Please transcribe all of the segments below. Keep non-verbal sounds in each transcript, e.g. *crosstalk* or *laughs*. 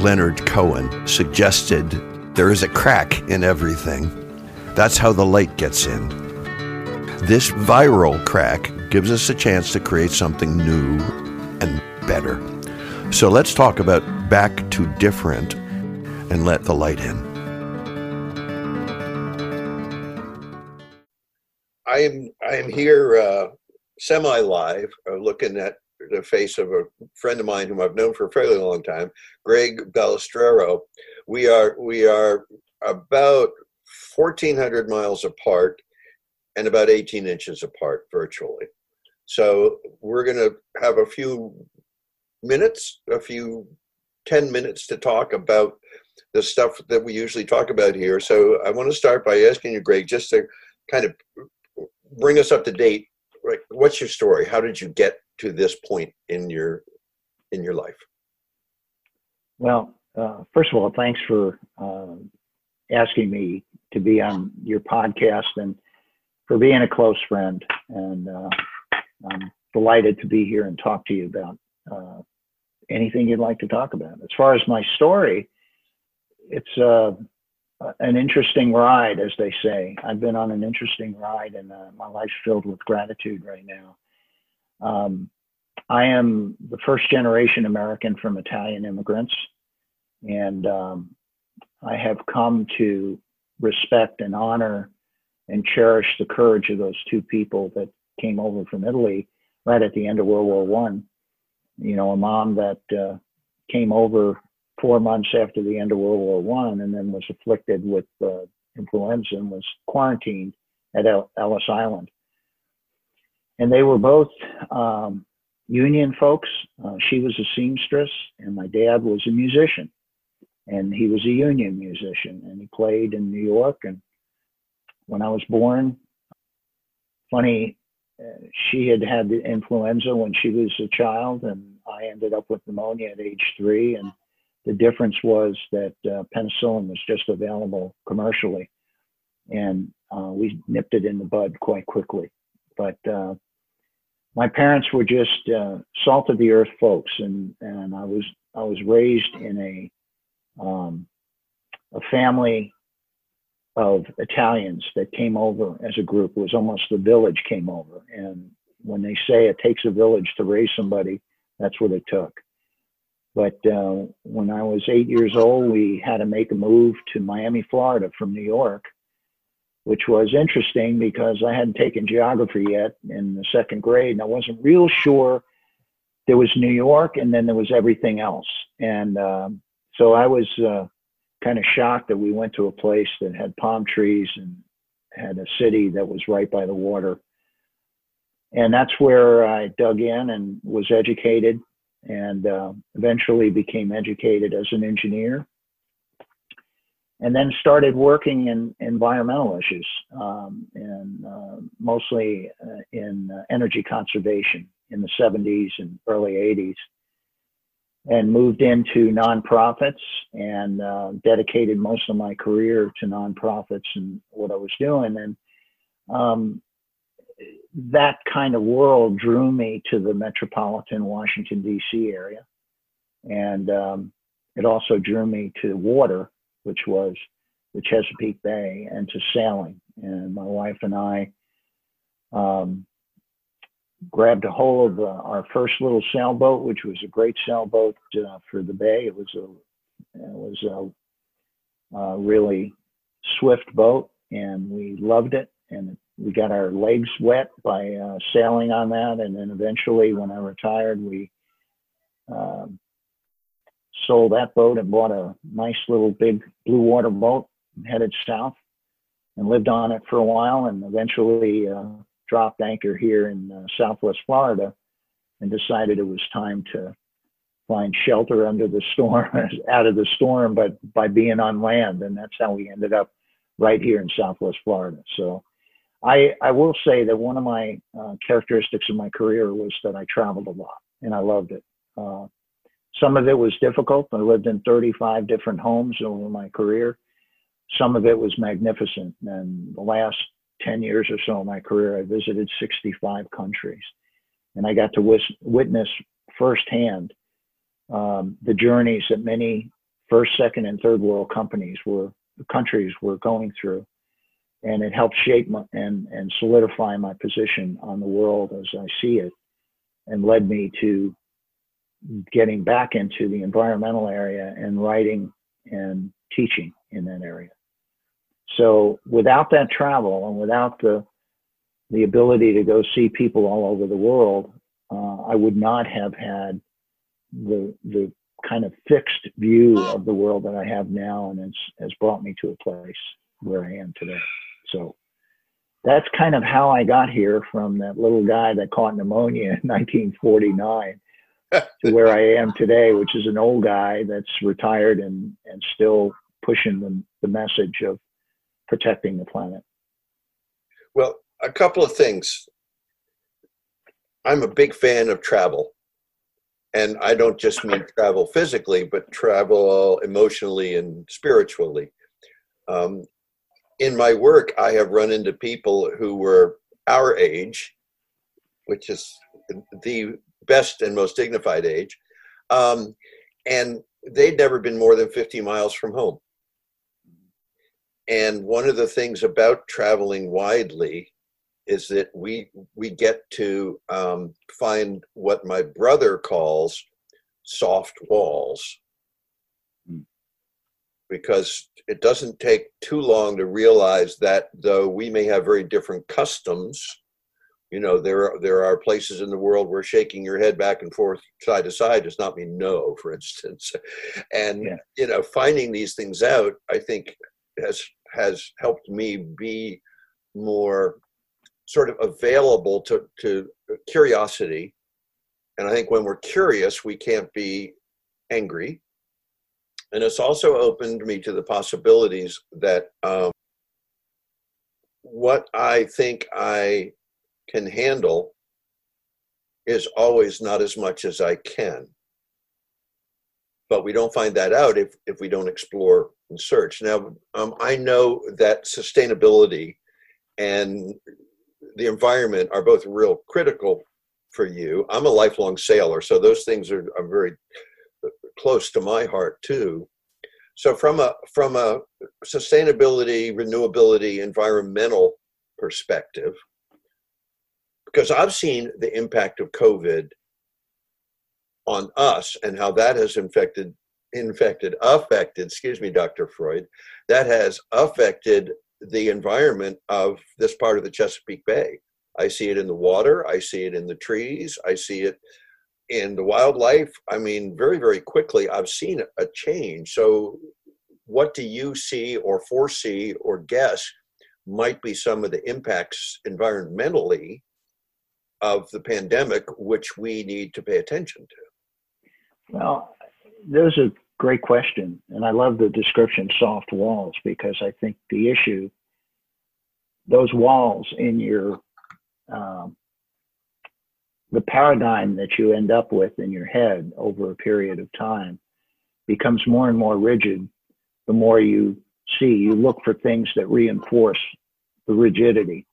Leonard Cohen, suggested there is a crack in everything. That's how the light gets in. This viral crack gives us a chance to create something new and better. So let's talk about back to different and let the light in. I am I am here uh, semi live, uh, looking at the face of a friend of mine whom I've known for a fairly long time, Greg Balistrero. We are we are about 1,400 miles apart and about 18 inches apart virtually. So we're going to have a few minutes, a few 10 minutes to talk about the stuff that we usually talk about here. So I want to start by asking you, Greg, just to kind of bring us up to date. Like, what's your story? How did you get to this point in your in your life? Well, uh, first of all, thanks for uh, asking me to be on your podcast and for being a close friend. And uh, I'm delighted to be here and talk to you about uh, anything you'd like to talk about. As far as my story, it's uh, an interesting ride, as they say. I've been on an interesting ride, and uh, my life's filled with gratitude right now. Um, I am the first generation American from Italian immigrants, and um, I have come to respect and honor and cherish the courage of those two people that came over from Italy right at the end of World War One. You know, a mom that uh, came over four months after the end of World War One, and then was afflicted with uh, influenza and was quarantined at El- Ellis Island. And they were both um, union folks. Uh, she was a seamstress, and my dad was a musician and he was a union musician and he played in New York. And when I was born, funny, uh, she had had the influenza when she was a child, and I ended up with pneumonia at age three. And the difference was that uh, penicillin was just available commercially, and uh, we nipped it in the bud quite quickly. But uh, my parents were just uh, salt of the earth folks, and and I was I was raised in a um, a family of Italians that came over as a group. It was almost the village came over. And when they say it takes a village to raise somebody, that's what it took. But uh, when I was eight years old, we had to make a move to Miami, Florida from New York, which was interesting because I hadn't taken geography yet in the second grade. And I wasn't real sure there was New York and then there was everything else. And um, so I was uh, kind of shocked that we went to a place that had palm trees and had a city that was right by the water. And that's where I dug in and was educated and uh, eventually became educated as an engineer. And then started working in environmental issues, um, and uh, mostly uh, in uh, energy conservation in the 70s and early 80s and moved into nonprofits and uh, dedicated most of my career to nonprofits and what I was doing. And um, that kind of world drew me to the metropolitan Washington, D.C. area. And um, it also drew me to water, which was the Chesapeake Bay, and to sailing. And my wife and I um, grabbed a hold of uh, our first little sailboat, which was a great sailboat uh, for the bay. It was a it was a, really swift boat, and we loved it. And we got our legs wet by uh, sailing on that. And then eventually, when I retired, we um, sold that boat and bought a nice little big blue water boat headed south and lived on it for a while and eventually uh, dropped anchor here in uh, Southwest Florida and decided it was time to find shelter under the storm, *laughs* out of the storm, but by being on land. And that's how we ended up right here in Southwest Florida. So I, I will say that one of my uh, characteristics of my career was that I traveled a lot and I loved it. Uh, some of it was difficult. I lived in 35 different homes over my career. Some of it was magnificent. And the last 10 years or so of my career, I visited 65 countries. And I got to wis- witness firsthand um, the journeys that many first, second, and third world companies were countries were going through, and it helped shape my, and and solidify my position on the world as I see it, and led me to getting back into the environmental area and writing and teaching in that area. So without that travel and without the the ability to go see people all over the world, uh, I would not have had the the kind of fixed view of the world that I have now, and it's has brought me to a place where I am today. So that's kind of how I got here from that little guy that caught pneumonia in *laughs* 1949 to where I am today, which is an old guy that's retired and and still pushing the, the message of protecting the planet. Well, a couple of things. I'm a big fan of travel. And I don't just mean travel physically, but travel emotionally and spiritually. Um, in my work, I have run into people who were our age, which is the best and most dignified age, um, and they'd never been more than 50 miles from home. And one of the things about traveling widely is that we we get to um, find what my brother calls soft walls hmm. because it doesn't take too long to realize that though we may have very different customs you know there are there are places in the world where shaking your head back and forth side to side does not mean no *laughs* for instance and yeah. you know finding these things out i think has has helped me be more sort of available to, to curiosity. And I think when we're curious, we can't be angry. And it's also opened me to the possibilities that um, what I think I can handle is always not as much as I can. But we don't find that out if, if we don't explore and search. Now, um, I know that sustainability and the environment are both real critical for you. I'm a lifelong sailor, so those things are, are very close to my heart too. So from a from a sustainability, renewability, environmental perspective, because I've seen the impact of COVID on us and how that has infected infected affected excuse me dr freud that has affected the environment of this part of the Chesapeake Bay. I see it in the water, I see it in the trees, I see it in the wildlife. I mean, very, very quickly, I've seen a change. So, what do you see or foresee or guess might be some of the impacts environmentally of the pandemic, which we need to pay attention to? Well, there's a great question. And I love the description soft walls because I think the issue, those walls in your, um, the paradigm that you end up with in your head over a period of time becomes more and more rigid the more you see. You look for things that reinforce the rigidity.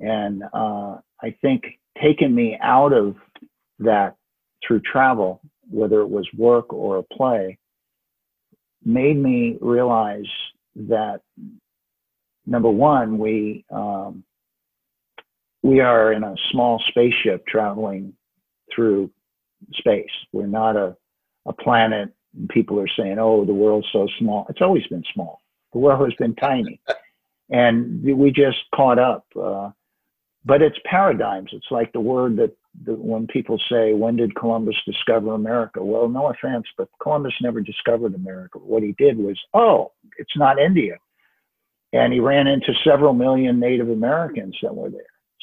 And uh, I think taking me out of that through travel whether it was work or a play, made me realize that number one, we um, we are in a small spaceship traveling through space. We're not a a planet. People are saying, "Oh, the world's so small." It's always been small. The world has been tiny, *laughs* and we just caught up. Uh, but it's paradigms. It's like the word that when people say, when did Columbus discover America? Well, no offense, but Columbus never discovered America. What he did was, oh, it's not India. And he ran into several million Native Americans that were there.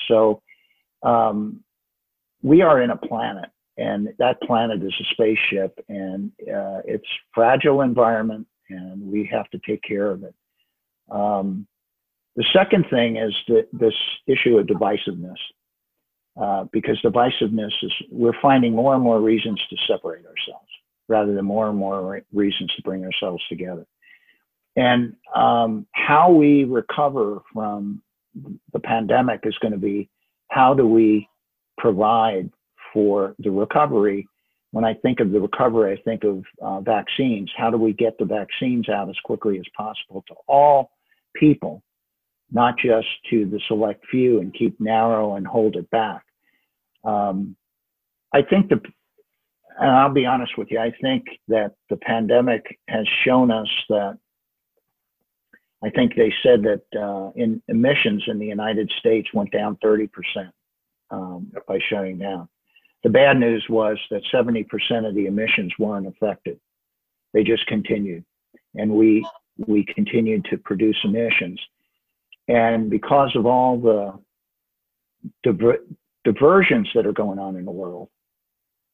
So um, we are in a planet, and that planet is a spaceship, and uh, it's fragile environment, and we have to take care of it. Um, the second thing is that this issue of divisiveness. Uh, because divisiveness is, we're finding more and more reasons to separate ourselves rather than more and more reasons to bring ourselves together. And um, how we recover from the pandemic is going to be how do we provide for the recovery when I think of the recovery, I think of uh, vaccines. How do we get the vaccines out as quickly as possible to all people, not just to the select few and keep narrow and hold it back? Um, I think the, and I'll be honest with you, I think that the pandemic has shown us that. I think they said that uh, in emissions in the United States went down 30% um, by shutting down. The bad news was that 70% of the emissions weren't affected. They just continued. And we, we continued to produce emissions. And because of all the diver- diversions that are going on in the world,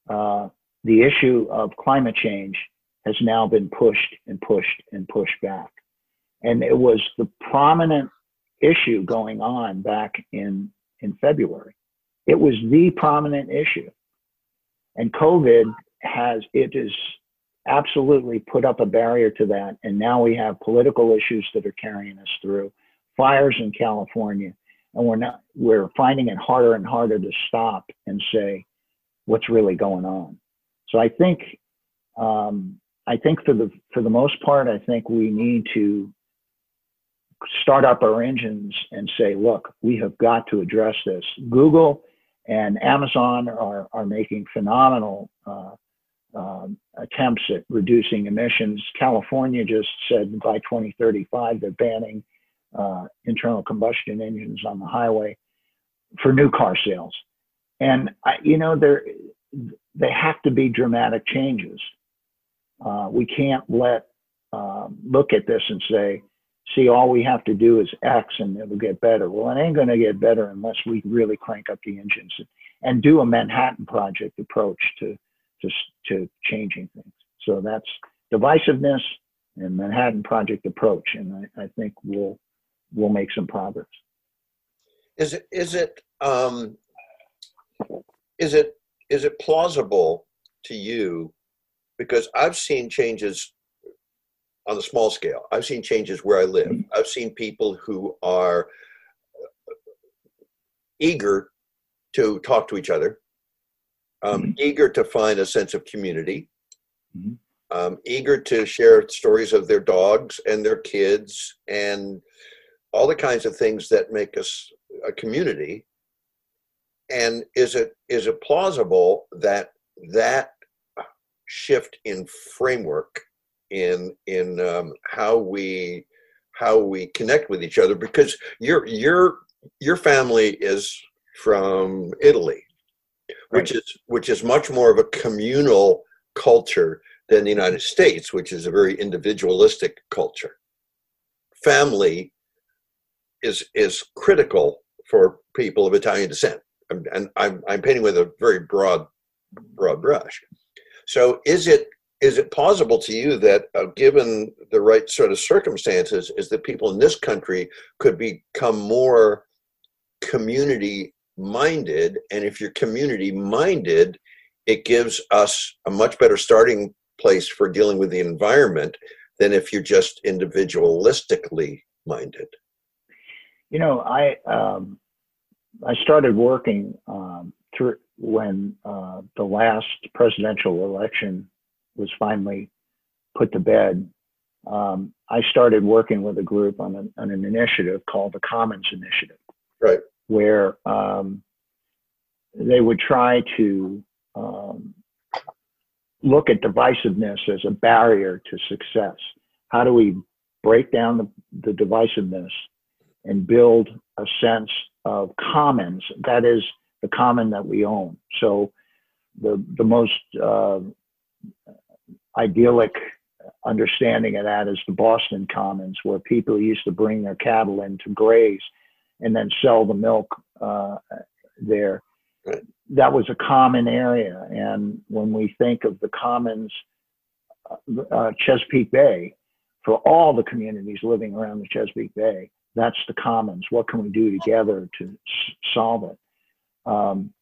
uh, the issue of climate change has now been pushed and pushed and pushed back. And it was the prominent issue going on back in, in February. It was the prominent issue. And COVID has, it is absolutely put up a barrier to that. And now we have political issues that are carrying us through, fires in California, and we're not, we're finding it harder and harder to stop and say what's really going on. So I think, um, I think for the for the most part, I think we need to start up our engines and say, look, we have got to address this. Google and Amazon are, are making phenomenal uh, um, attempts at reducing emissions. California just said by 2035 they're banning uh, internal combustion engines on the highway for new car sales. And I, you know, there they have to be dramatic changes. Uh, we can't let uh, look at this and say, see, all we have to do is X and it'll get better. Well, it ain't going to get better unless we really crank up the engines and, do a Manhattan Project approach to, to, to changing things. So that's divisiveness and Manhattan Project approach. And I, I think we'll, we'll make some progress. Is it, is it, um, is it, is it plausible to you? Because I've seen changes on the small scale. I've seen changes where I live. Mm-hmm. I've seen people who are eager to talk to each other, um, mm-hmm. eager to find a sense of community, mm-hmm. um, eager to share stories of their dogs and their kids and all the kinds of things that make us a community. And is it is it plausible that that shift in framework in in um, how we how we connect with each other because your your your family is from Italy, which is which is much more of a communal culture than the United States, which is a very individualistic culture. Family is is critical for people of Italian descent, and I'm I'm painting with a very broad broad brush. So, is it is it plausible to you that uh, given the right sort of circumstances is that people in this country could become more community minded and if you're community minded it gives us a much better starting place for dealing with the environment than if you're just individualistically minded you know i um, i started working um, through when uh, the last presidential election was finally put to bed, um, I started working with a group on an, on an initiative called the Commons Initiative, right? Where um, they would try to um, look at divisiveness as a barrier to success. How do we break down the, the divisiveness and build a sense of commons? That is the common that we own. So the the most uh, idyllic understanding of that is the Boston Commons, where people used to bring their cattle in to graze and then sell the milk uh, there. That was a common area. And when we think of the commons, uh, uh Chesapeake Bay, for all the communities living around the Chesapeake Bay, that's the commons. What can we do together to s- solve it? Um,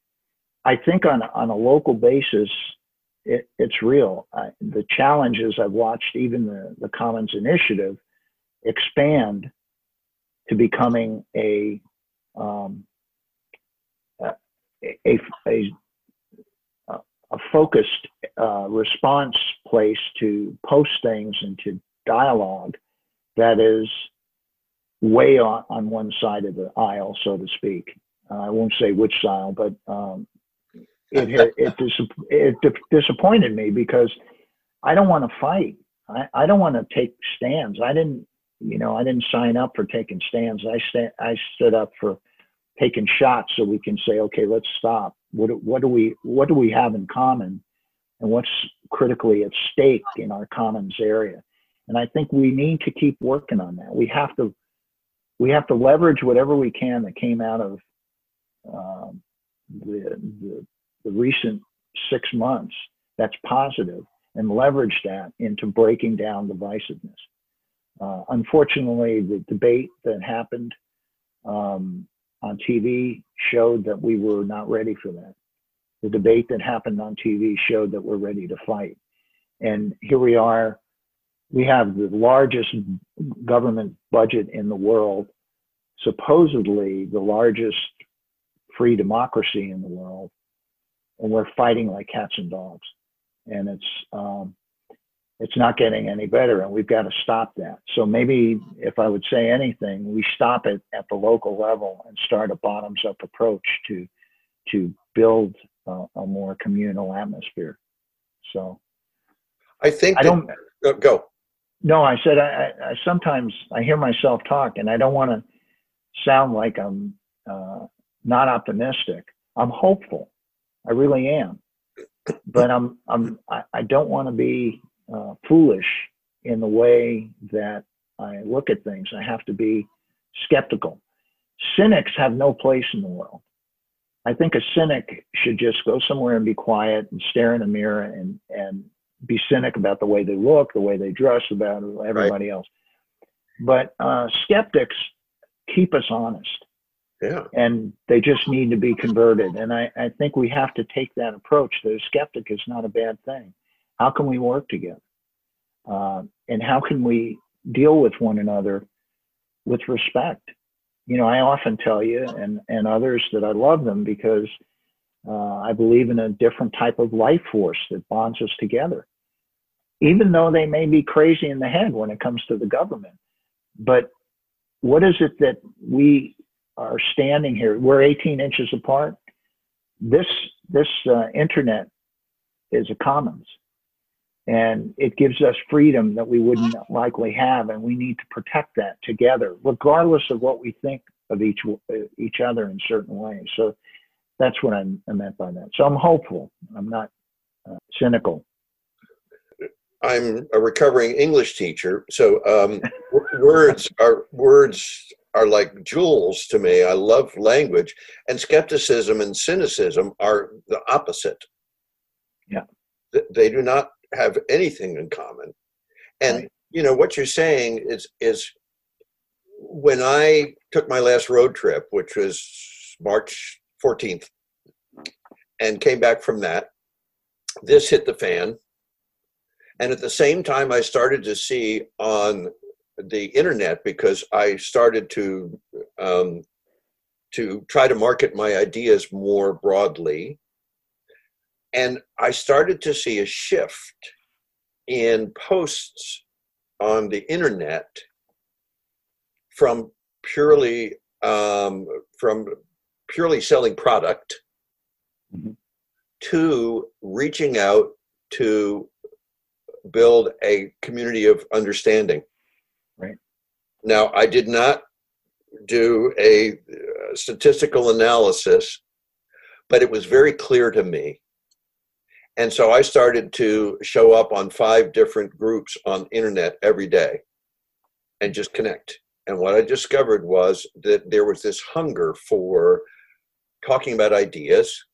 I think on, on a local basis, it, it's real. I, the challenges I've watched, even the, the Commons Initiative, expand to becoming a um, a, a, a, focused uh, response place to post things and to dialogue that is way on, on one side of the aisle, so to speak. Uh, I won't say which aisle, but um, it, *laughs* it, dis- it disappointed me because I don't want to fight. I, I don't want to take stands. I didn't, you know, I didn't sign up for taking stands. I stand, I stood up for taking shots so we can say, okay, let's stop. What, what do we, what do we have in common, and what's critically at stake in our commons area? And I think we need to keep working on that. We have to, we have to leverage whatever we can that came out of um, the, the the recent six months that's positive and leverage that into breaking down divisiveness. Uh, unfortunately, the debate that happened um, on TV showed that we were not ready for that. The debate that happened on TV showed that we're ready to fight. And here we are. We have the largest government budget in the world, supposedly the largest free democracy in the world and we're fighting like cats and dogs, and it's um, it's not getting any better, and we've got to stop that. So maybe if I would say anything, we stop it at the local level and start a bottoms up approach to to build uh, a more communal atmosphere. So I think I don't go. No, I said I, I, sometimes I hear myself talk, and I don't want to sound like I'm uh, not optimistic. I'm hopeful. I really am. But I'm I'm I, I don't want to be uh, foolish in the way that I look at things. I have to be skeptical. Cynics have no place in the world. I think a cynic should just go somewhere and be quiet and stare in a mirror and and be cynic about the way they look, the way they dress, about everybody right. else. But uh, skeptics keep us honest. Yeah. And they just need to be converted. And I, I think we have to take that approach that a skeptic is not a bad thing. How can we work together? Uh, and how can we deal with one another with respect? You know, I often tell you and, and others that I love them because uh, I believe in a different type of life force that bonds us together. Even though they may be crazy in the head when it comes to the government. But what is it that we are standing here. We're 18 inches apart. This this uh, internet is a commons, and it gives us freedom that we wouldn't likely have, and we need to protect that together, regardless of what we think of each uh, each other in certain ways. So that's what I, I meant by that. So I'm hopeful. I'm not uh, cynical. I'm a recovering English teacher, so um, *laughs* words are words are like jewels to me. I love language, and skepticism and cynicism are the opposite. Yeah, they do not have anything in common. And right. you know what you're saying is is when I took my last road trip, which was March 14th, and came back from that, this hit the fan. And at the same time, I started to see on the internet because I started to um, to try to market my ideas more broadly, and I started to see a shift in posts on the internet from purely um, from purely selling product mm-hmm. to reaching out to build a community of understanding Right. now, I did not do a uh, statistical analysis, but it was very clear to me. And so I started to show up on five different groups on internet every day and just connect. And what I discovered was that there was this hunger for talking about ideas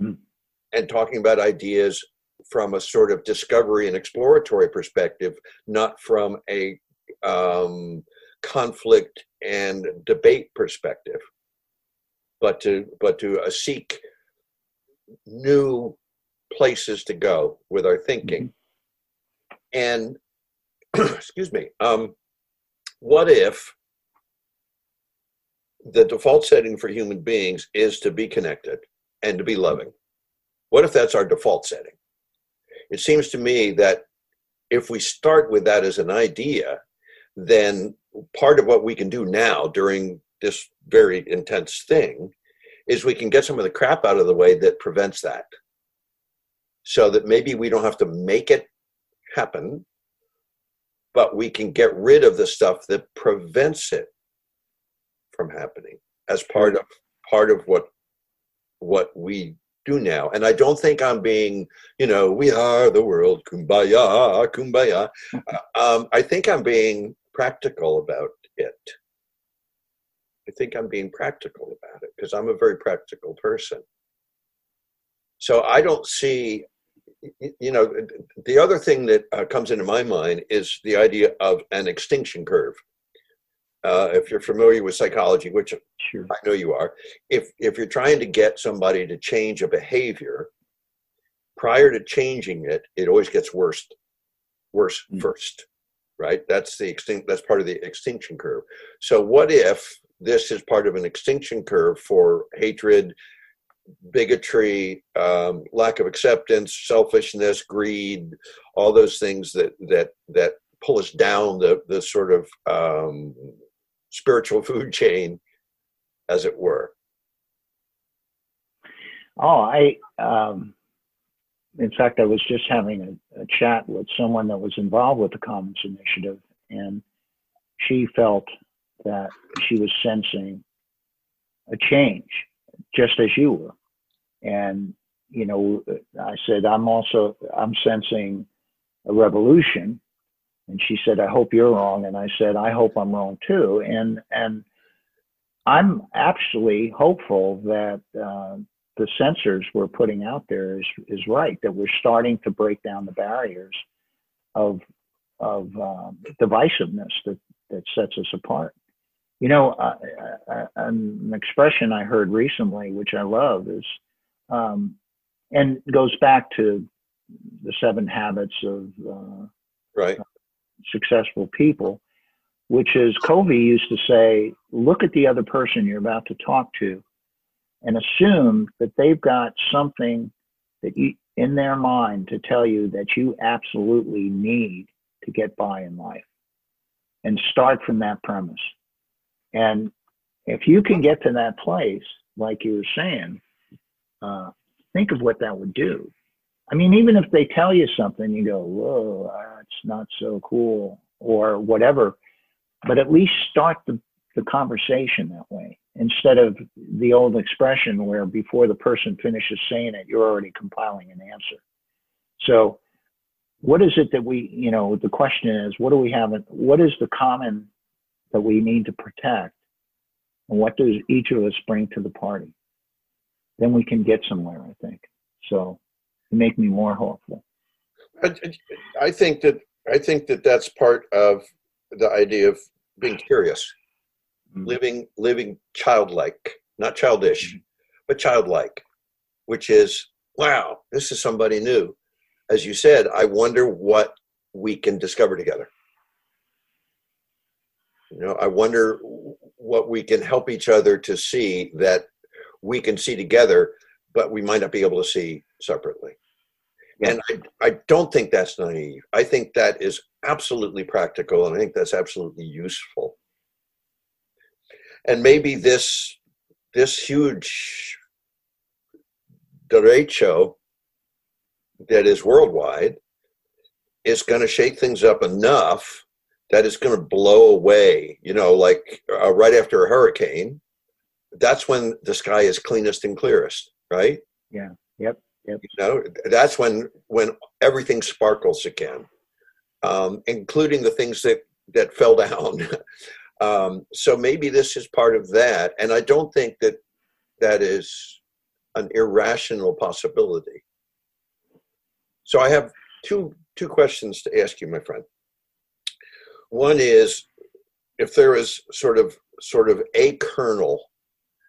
mm. and talking about ideas from a sort of discovery and exploratory perspective, not from a um, conflict and debate perspective, but to but to uh, seek new places to go with our thinking. Mm-hmm. And *clears throat* excuse me, um, what if the default setting for human beings is to be connected and to be loving? What if that's our default setting? It seems to me that if we start with that as an idea, then part of what we can do now during this very intense thing is we can get some of the crap out of the way that prevents that. So that maybe we don't have to make it happen, but we can get rid of the stuff that prevents it from happening as part of part of what what we do now. And I don't think I'm being, you know, we are the world, kumbaya, kumbaya. um, I think I'm being practical about it. I think I'm being practical about it because I'm a very practical person. So I don't see, you know, the other thing that uh, comes into my mind is the idea of an extinction curve. Uh, if you're familiar with psychology, which sure. I know you are, if if you're trying to get somebody to change a behavior, prior to changing it, it always gets worse, worse mm. first, right? That's the extinct. That's part of the extinction curve. So what if this is part of an extinction curve for hatred, bigotry, um, lack of acceptance, selfishness, greed, all those things that that that pull us down the the sort of um, spiritual *laughs* food chain, as it were? Oh, I, um, in fact, I was just having a, a, chat with someone that was involved with the Commons Initiative, and she felt that she was sensing a change, just as you were. And, you know, I said, I'm also, I'm sensing a revolution and she said, I hope you're wrong. And I said, I hope I'm wrong too. And, and I'm actually hopeful that uh, the sensors we're putting out there is, is right, that we're starting to break down the barriers of, of um, divisiveness that, that sets us apart. You know, uh, uh, an expression I heard recently, which I love, is, um, and goes back to the seven habits of uh, right successful people, which is Covey used to say, look at the other person you're about to talk to and assume that they've got something that you in their mind to tell you that you absolutely need to get by in life and start from that premise. And if you can get to that place, like you were saying, uh, think of what that would do. I mean, even if they tell you something, you go, whoa, not so cool or whatever, but at least start the, the conversation that way instead of the old expression where before the person finishes saying it, you're already compiling an answer. So, what is it that we, you know, the question is, what do we have? What is the common that we need to protect? And what does each of us bring to the party? Then we can get somewhere, I think. So, make me more hopeful. I, I think that I think that that's part of the idea of being curious, mm-hmm. living living childlike, not childish, mm-hmm. but childlike, which is wow, this is somebody new. As you said, I wonder what we can discover together. You know, I wonder what we can help each other to see that we can see together, but we might not be able to see separately. And I, I don't think that's naive. I think that is absolutely practical, and I think that's absolutely useful. And maybe this this huge derecho that is worldwide is going to shake things up enough that it's going to blow away. You know, like uh, right after a hurricane, that's when the sky is cleanest and clearest, right? Yeah. Yep. Yep. You know, that's when when everything sparkles again, um, including the things that that *laughs* fell down. um, so maybe this is part of that, and I don't think that that is an irrational possibility. So I have two two questions to ask you, my friend. One is if there is sort of sort of a kernel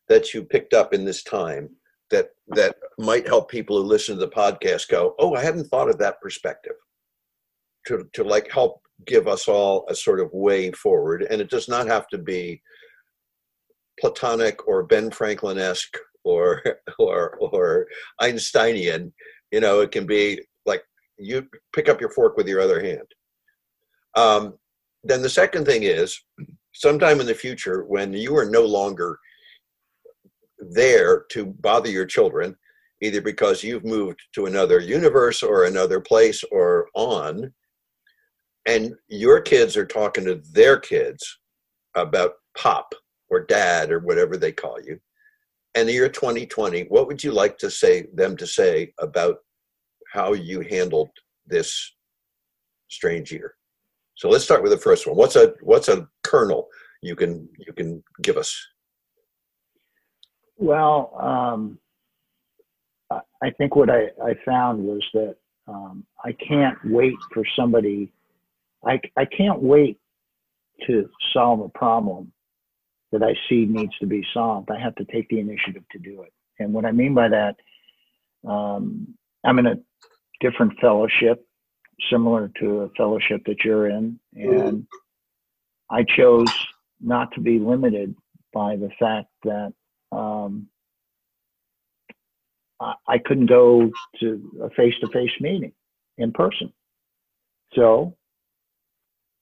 that you picked up in this time that that might help people who listen to the podcast go, oh, I hadn't thought of that perspective. To to like help give us all a sort of way forward, and it does not have to be Platonic or Ben Franklin esque or *laughs* or or Einsteinian. You know, it can be like you pick up your fork with your other hand. Um, then the second thing is, sometime in the future, when you are no longer there to bother your children, either because you've moved to another universe or another place or on, and your kids are talking to their kids about pop or dad or whatever they call you, and the year 2020, what would you like to say them to say about how you handled this strange year? So let's start with the first one. What's a what's a kernel you can you can give us? Well, um, I think what I, I found was that um, I can't wait for somebody. I I can't wait to solve a problem that I see needs to be solved. I have to take the initiative to do it. And what I mean by that, um, I'm in a different fellowship similar to a fellowship that you're in. And I chose not to be limited by the fact that um, I, I couldn't go to a face to face meeting in person. So,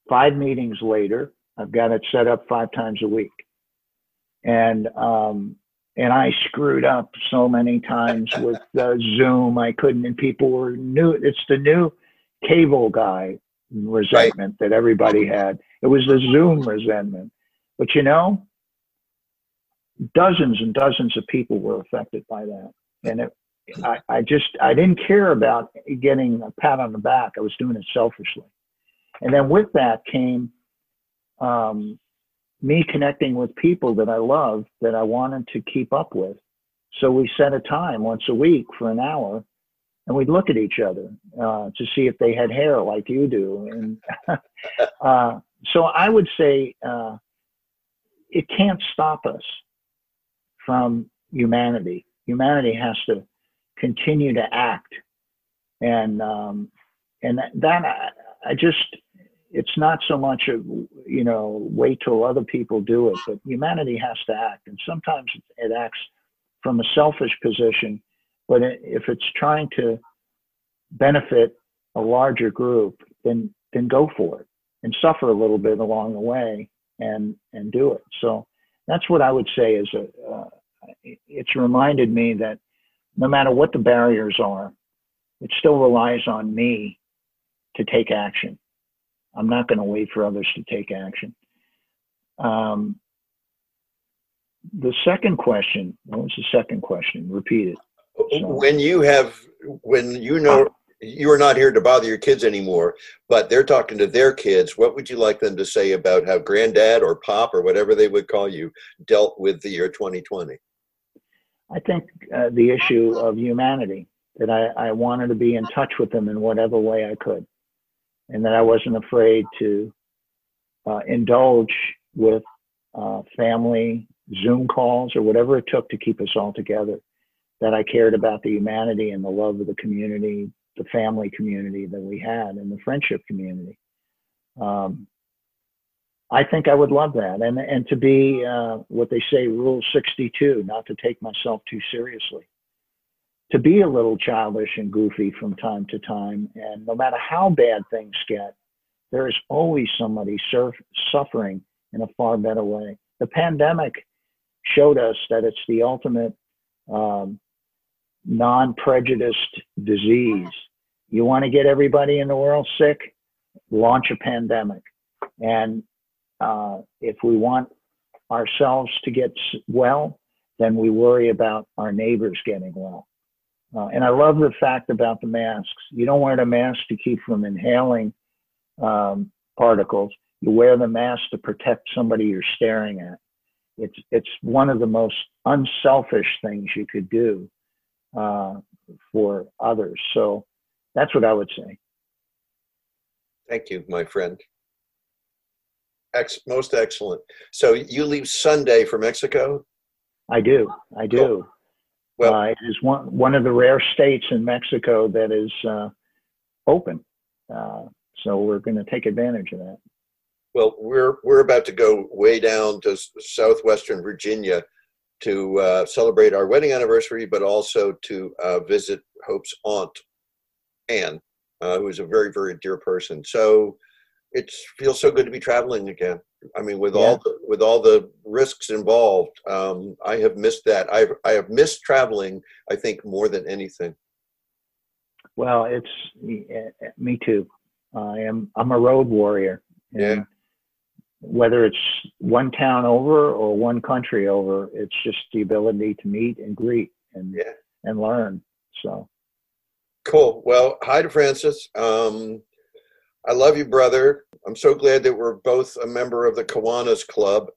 five meetings later, I've got it set up five times a week. And um, and I screwed up so many times with uh, Zoom. I couldn't, and people were new. It's the new cable guy resentment right. that everybody had. It was the Zoom resentment. But you know, dozens and dozens of people were affected by that. And it, I, I just, I didn't care about getting a pat on the back. I was doing it selfishly. And then with that came um, me connecting with people that I love that I wanted to keep up with. So we set a time once a week for an hour and we'd look at each other uh, to see if they had hair like you do. And *laughs* uh, so I would say uh, it can't stop us from humanity. Humanity has to continue to act, and um, and that, I, I just it's not so much of you know wait till other people do it, but humanity has to act, and sometimes it acts from a selfish position but if it's trying to benefit a larger group, then then go for it and suffer a little bit along the way and and do it. So that's what I would say is a uh, it's reminded me that no matter what the barriers are, it still relies on me to take action. I'm not going to wait for others to take action. Um, the second question, what was the second question? Repeat it when you have when you know you are not here to bother your kids anymore, but they're talking to their kids, what would you like them to say about how granddad or pop or whatever they would call you dealt with the year 2020? I think uh, the issue of humanity, that I, I wanted to be in touch with them in whatever way I could, and that I wasn't afraid to uh, indulge with uh, family Zoom calls or whatever it took to keep us all together that I cared about the humanity and the love of the community, the family community that we had, and the friendship community. Um, I think I would love that, and and to be uh, what they say, Rule 62, not to take myself too seriously, to be a little childish and goofy from time to time, and no matter how bad things get, there is always somebody surf, suffering in a far better way. The pandemic showed us that it's the ultimate um, non-prejudiced disease. You want to get everybody in the world sick? Launch a pandemic. And uh, if we want ourselves to get well, then we worry about our neighbors getting well. Uh, and I love the fact about the masks. You don't wear the mask to keep from inhaling um, particles. You wear the mask to protect somebody you're staring at. It's it's one of the most unselfish things you could do uh, for others. So that's what I would say. Thank you, my friend. Ex- most excellent. So you leave Sunday for Mexico? I do. I do. Cool. Well, uh, it is one one of the rare states in Mexico that is uh, open. Uh, so we're going to take advantage of that. Well, we're we're about to go way down to southwestern Virginia to uh, celebrate our wedding anniversary, but also to uh, visit Hope's aunt, Anne, uh, who is a very, very dear person. So it feels so good to be traveling again. I mean, with Yeah. all the, with all the risks involved, um, I have missed that. I've I have missed traveling. I think more than anything. Well, it's me, too. I am. I'm a road warrior. and Yeah. Whether it's one town over or one country over, it's just the ability to meet and greet and Yeah. and learn. So Cool. Well, hi to Francis. Um, I love you, brother. I'm so glad that we're both a member of the Kiwanis Club.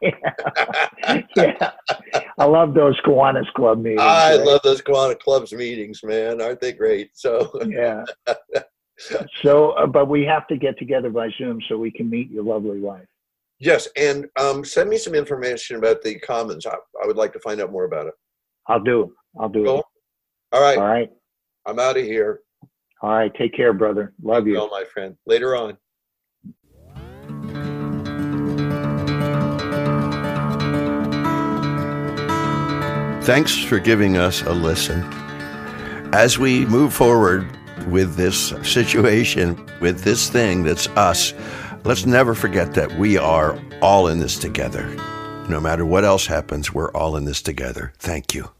yeah, *laughs* I love those Kiwanis Club meetings. I right? love those Kiwanis Clubs meetings, man. Aren't they great? So, yeah. *laughs* So, uh, but we have to get together by Zoom so we can meet your lovely wife. yes, and um, send me some information about the Commons. I, I would like to find out more about it. I'll do. I'll do Cool. It. All right, All right. I'm out of here. All right. Take care, brother. Love you. Well, my friend. Later on. Thanks for giving us a listen. As we move forward with this situation, with this thing that's us, let's never forget that we are all in this together. No matter what else happens, we're all in this together. Thank you.